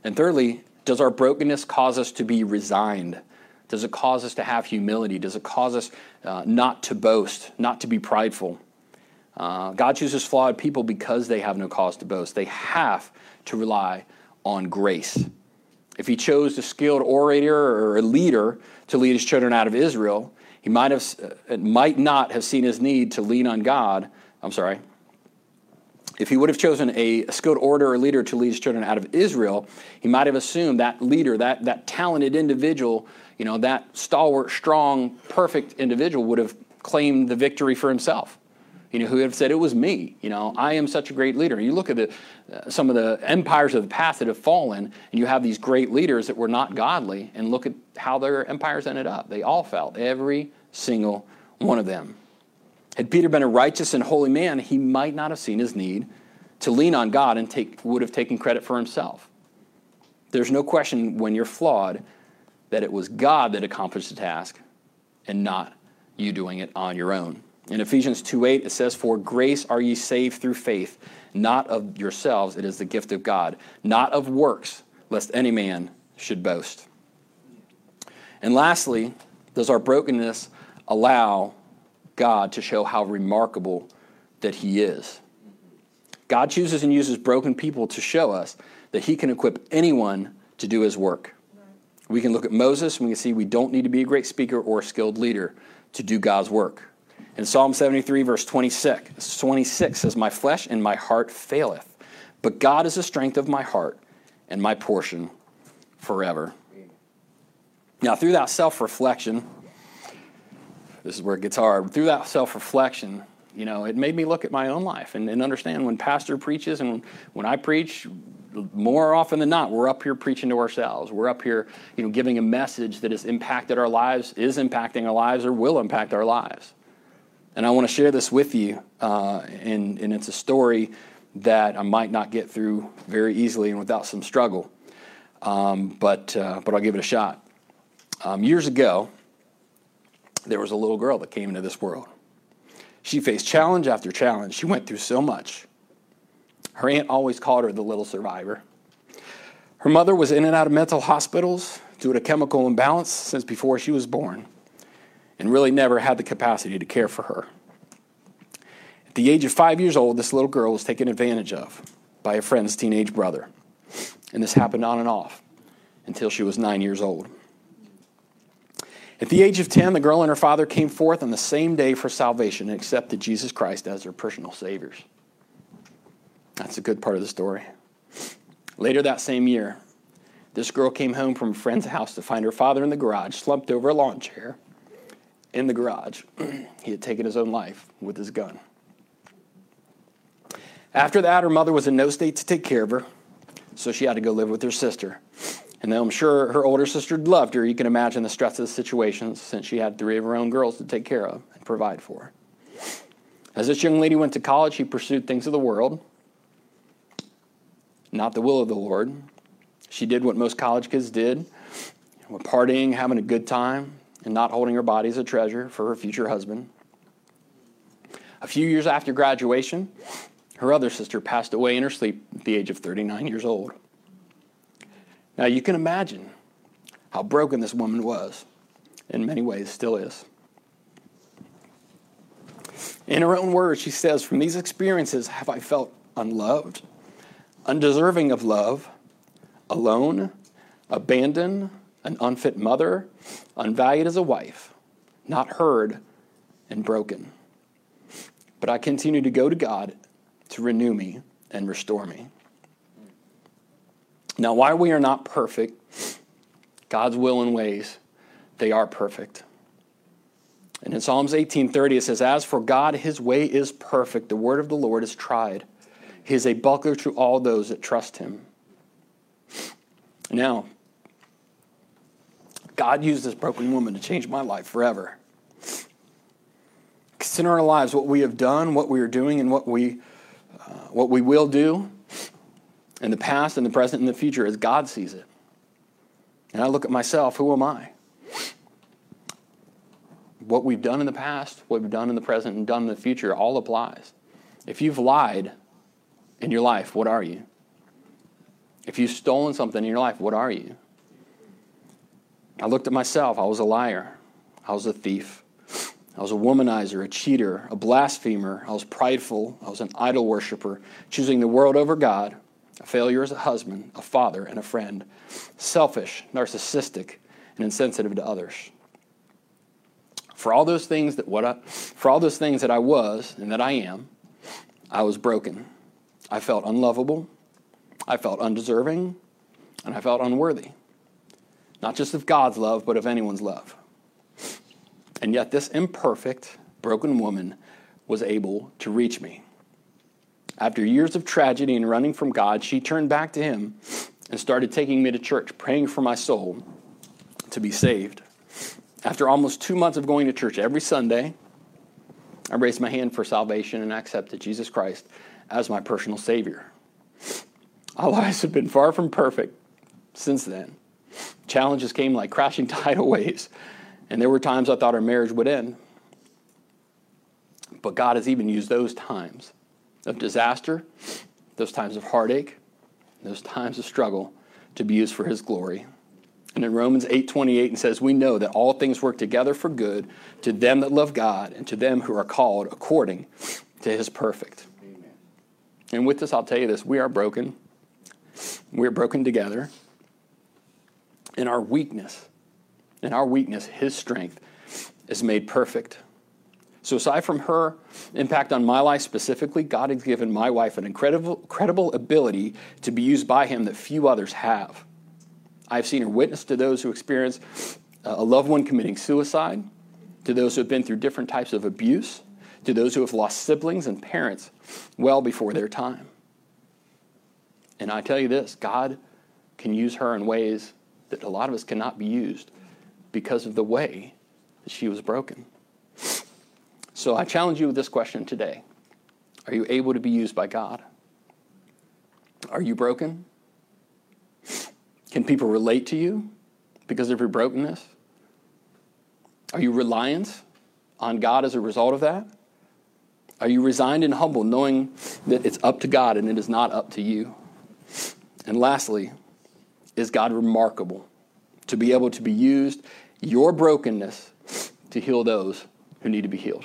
And thirdly, does our brokenness cause us to be resigned? Does it cause us to have humility? Does it cause us uh, not to boast, not to be prideful? Uh, God chooses flawed people because they have no cause to boast. They have to rely on grace. If he chose a skilled orator or a leader to lead his children out of Israel, he might, have, uh, might not have seen his need to lean on God. I'm sorry. If he would have chosen a skilled orator or leader to lead his children out of Israel, he might have assumed that leader, that, that talented individual, you know, that stalwart, strong, perfect individual would have claimed the victory for himself you know, who have said it was me. You know, I am such a great leader. You look at the, uh, some of the empires of the past that have fallen, and you have these great leaders that were not godly, and look at how their empires ended up. They all fell, every single one of them. Had Peter been a righteous and holy man, he might not have seen his need to lean on God and take, would have taken credit for himself. There's no question when you're flawed that it was God that accomplished the task and not you doing it on your own. In Ephesians 2:8 it says for grace are ye saved through faith not of yourselves it is the gift of God not of works lest any man should boast. And lastly, does our brokenness allow God to show how remarkable that he is? God chooses and uses broken people to show us that he can equip anyone to do his work. We can look at Moses and we can see we don't need to be a great speaker or a skilled leader to do God's work. In Psalm 73, verse 26, 26 says, My flesh and my heart faileth, but God is the strength of my heart and my portion forever. Now, through that self reflection, this is where it gets hard. Through that self reflection, you know, it made me look at my own life and, and understand when pastor preaches and when I preach, more often than not, we're up here preaching to ourselves. We're up here, you know, giving a message that has impacted our lives, is impacting our lives, or will impact our lives. And I want to share this with you, uh, and, and it's a story that I might not get through very easily and without some struggle, um, but, uh, but I'll give it a shot. Um, years ago, there was a little girl that came into this world. She faced challenge after challenge. She went through so much. Her aunt always called her the little survivor. Her mother was in and out of mental hospitals due to chemical imbalance since before she was born and really never had the capacity to care for her. At the age of five years old, this little girl was taken advantage of by a friend's teenage brother. And this happened on and off until she was nine years old. At the age of 10, the girl and her father came forth on the same day for salvation and accepted Jesus Christ as their personal saviors. That's a good part of the story. Later that same year, this girl came home from a friend's house to find her father in the garage, slumped over a lawn chair in the garage. he had taken his own life with his gun. After that, her mother was in no state to take care of her, so she had to go live with her sister. And though I'm sure her older sister loved her, you can imagine the stress of the situation since she had three of her own girls to take care of and provide for. As this young lady went to college, she pursued things of the world not the will of the Lord. She did what most college kids did partying, having a good time, and not holding her body as a treasure for her future husband. A few years after graduation, her other sister passed away in her sleep at the age of 39 years old. Now, you can imagine how broken this woman was, in many ways, still is. In her own words, she says, From these experiences have I felt unloved undeserving of love, alone, abandoned, an unfit mother, unvalued as a wife, not heard, and broken. But I continue to go to God to renew me and restore me. Now, while we are not perfect, God's will and ways, they are perfect. And in Psalms 18:30 it says, "As for God, his way is perfect; the word of the Lord is tried." He is a buckler to all those that trust him. Now, God used this broken woman to change my life forever. Consider our lives, what we have done, what we are doing, and what we, uh, what we will do in the past, in the present, and the future as God sees it. And I look at myself, who am I? What we've done in the past, what we've done in the present, and done in the future all applies. If you've lied, in your life, what are you? If you've stolen something in your life, what are you? I looked at myself. I was a liar. I was a thief. I was a womanizer, a cheater, a blasphemer. I was prideful. I was an idol worshiper, choosing the world over God, a failure as a husband, a father, and a friend, selfish, narcissistic, and insensitive to others. For all those things that what I, for all those things that I was and that I am, I was broken. I felt unlovable, I felt undeserving, and I felt unworthy. Not just of God's love, but of anyone's love. And yet, this imperfect, broken woman was able to reach me. After years of tragedy and running from God, she turned back to Him and started taking me to church, praying for my soul to be saved. After almost two months of going to church every Sunday, I raised my hand for salvation and accepted Jesus Christ as my personal Savior. Our lives have been far from perfect since then. Challenges came like crashing tidal waves, and there were times I thought our marriage would end. But God has even used those times of disaster, those times of heartache, those times of struggle to be used for his glory. And in Romans 8:28 it says, "We know that all things work together for good to them that love God and to them who are called according to his perfect." Amen. And with this I'll tell you this, we are broken. We're broken together. In our weakness, in our weakness, his strength is made perfect. So, aside from her impact on my life specifically, God has given my wife an incredible, incredible ability to be used by Him that few others have. I've seen her witness to those who experience uh, a loved one committing suicide, to those who have been through different types of abuse, to those who have lost siblings and parents well before their time. And I tell you this God can use her in ways that a lot of us cannot be used because of the way that she was broken. So I challenge you with this question today Are you able to be used by God? Are you broken? Can people relate to you because of your brokenness? Are you reliant on God as a result of that? Are you resigned and humble, knowing that it's up to God and it is not up to you? And lastly, is God remarkable to be able to be used, your brokenness, to heal those who need to be healed?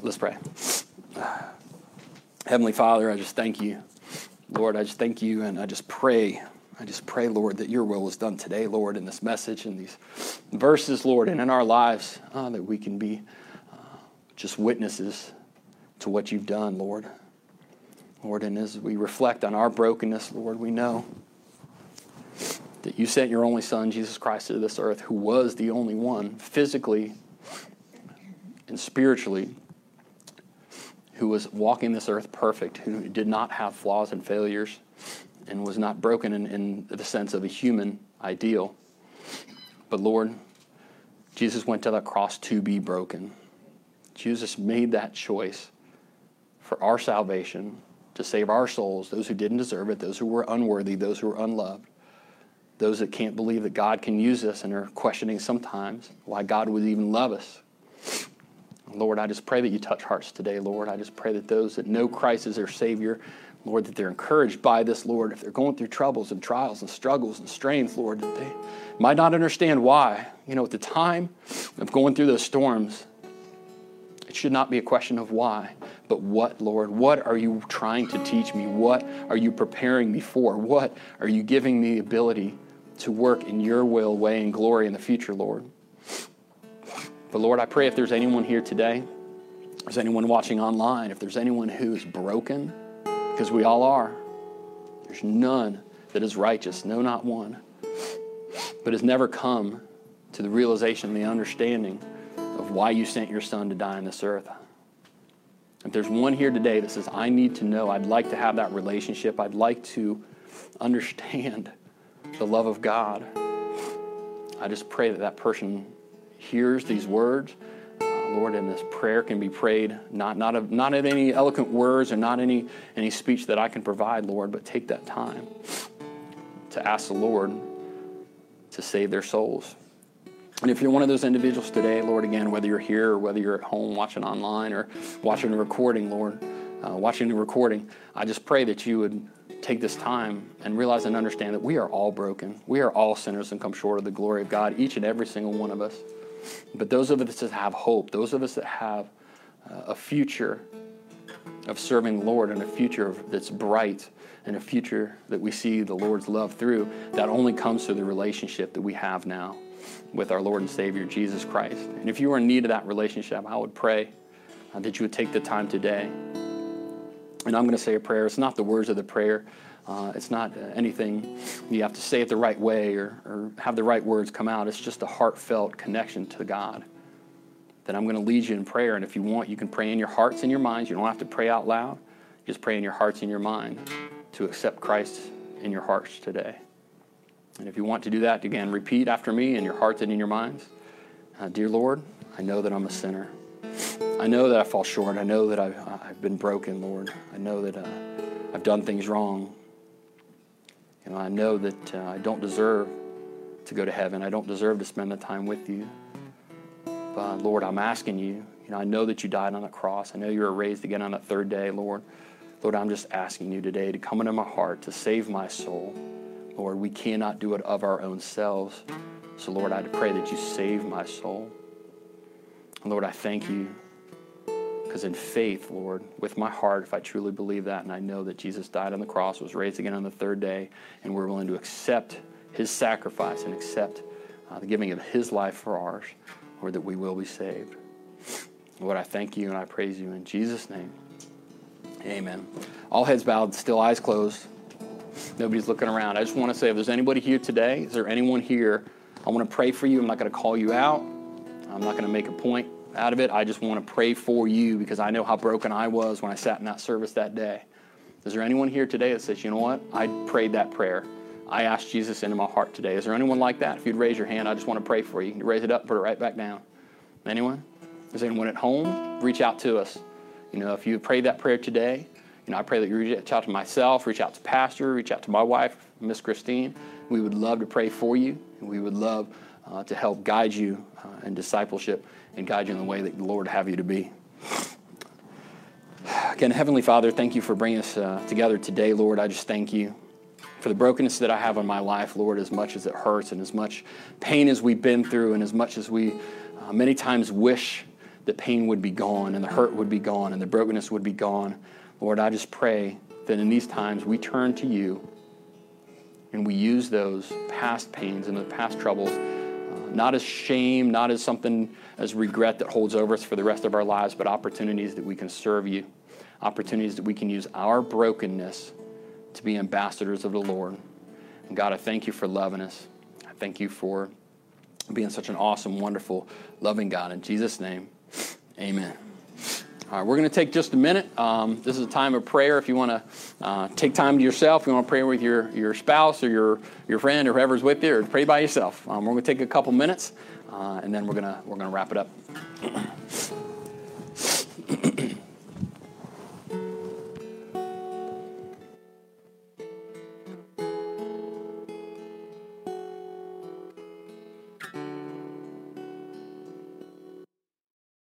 Let's pray. Heavenly Father, I just thank you. Lord, I just thank you and I just pray. I just pray, Lord, that your will is done today, Lord, in this message and these verses, Lord, and in our lives, uh, that we can be uh, just witnesses to what you've done, Lord. Lord, and as we reflect on our brokenness, Lord, we know that you sent your only Son, Jesus Christ, to this earth, who was the only one, physically and spiritually, who was walking this earth perfect, who did not have flaws and failures, and was not broken in, in the sense of a human ideal. But Lord, Jesus went to that cross to be broken. Jesus made that choice for our salvation, to save our souls, those who didn't deserve it, those who were unworthy, those who were unloved, those that can't believe that God can use us and are questioning sometimes why God would even love us. Lord, I just pray that you touch hearts today, Lord. I just pray that those that know Christ as their Savior, Lord, that they're encouraged by this, Lord. If they're going through troubles and trials and struggles and strains, Lord, that they might not understand why. You know, at the time of going through those storms, it should not be a question of why, but what, Lord? What are you trying to teach me? What are you preparing me for? What are you giving me the ability to work in your will, way, and glory in the future, Lord? But Lord, I pray if there's anyone here today, if there's anyone watching online, if there's anyone who is broken, because we all are, there's none that is righteous, no, not one, but has never come to the realization, and the understanding of why you sent your son to die on this earth. If there's one here today that says, I need to know, I'd like to have that relationship, I'd like to understand the love of God, I just pray that that person hears these words, uh, Lord, and this prayer can be prayed not not of, not in any eloquent words or not any any speech that I can provide, Lord, but take that time to ask the Lord to save their souls. And if you're one of those individuals today, Lord, again, whether you're here or whether you're at home watching online or watching a recording, Lord, uh, watching the recording, I just pray that you would take this time and realize and understand that we are all broken. We are all sinners and come short of the glory of God, each and every single one of us. But those of us that have hope, those of us that have uh, a future of serving the Lord and a future that's bright and a future that we see the Lord's love through, that only comes through the relationship that we have now with our Lord and Savior, Jesus Christ. And if you are in need of that relationship, I would pray uh, that you would take the time today. And I'm going to say a prayer. It's not the words of the prayer. Uh, it's not uh, anything you have to say it the right way or, or have the right words come out. It's just a heartfelt connection to God. then I'm going to lead you in prayer. And if you want, you can pray in your hearts and your minds. You don't have to pray out loud. Just pray in your hearts and your mind to accept Christ in your hearts today. And if you want to do that, again, repeat after me in your hearts and in your minds. Uh, Dear Lord, I know that I'm a sinner. I know that I fall short. I know that I've, I've been broken, Lord. I know that uh, I've done things wrong. Know, I know that uh, I don't deserve to go to heaven. I don't deserve to spend the time with you. But Lord, I'm asking you. You know, I know that you died on the cross. I know you were raised again on that third day, Lord. Lord, I'm just asking you today to come into my heart to save my soul. Lord, we cannot do it of our own selves. So, Lord, I pray that you save my soul. Lord, I thank you because in faith, Lord, with my heart, if I truly believe that and I know that Jesus died on the cross, was raised again on the third day, and we're willing to accept his sacrifice and accept uh, the giving of his life for ours, Lord, that we will be saved. Lord, I thank you and I praise you in Jesus' name. Amen. All heads bowed, still eyes closed. Nobody's looking around. I just want to say if there's anybody here today, is there anyone here? I want to pray for you. I'm not going to call you out. I'm not going to make a point out of it. I just want to pray for you because I know how broken I was when I sat in that service that day. Is there anyone here today that says, you know what? I prayed that prayer. I asked Jesus into my heart today. Is there anyone like that? If you'd raise your hand, I just want to pray for you. You raise it up, put it right back down. Anyone? Is anyone at home? Reach out to us. You know, if you prayed that prayer today, you know, I pray that you reach out to myself, reach out to Pastor, reach out to my wife, Miss Christine. We would love to pray for you, and we would love uh, to help guide you uh, in discipleship and guide you in the way that the Lord have you to be. Again, Heavenly Father, thank you for bringing us uh, together today, Lord. I just thank you for the brokenness that I have in my life, Lord, as much as it hurts and as much pain as we've been through, and as much as we uh, many times wish the pain would be gone and the hurt would be gone and the brokenness would be gone. Lord, I just pray that in these times we turn to you and we use those past pains and the past troubles not as shame, not as something as regret that holds over us for the rest of our lives, but opportunities that we can serve you, opportunities that we can use our brokenness to be ambassadors of the Lord. And God, I thank you for loving us. I thank you for being such an awesome, wonderful, loving God. In Jesus' name, amen. All right, we're going to take just a minute. Um, this is a time of prayer. If you want to uh, take time to yourself, you want to pray with your, your spouse or your, your friend or whoever's with you, or pray by yourself. Um, we're going to take a couple minutes, uh, and then we're going to we're going to wrap it up.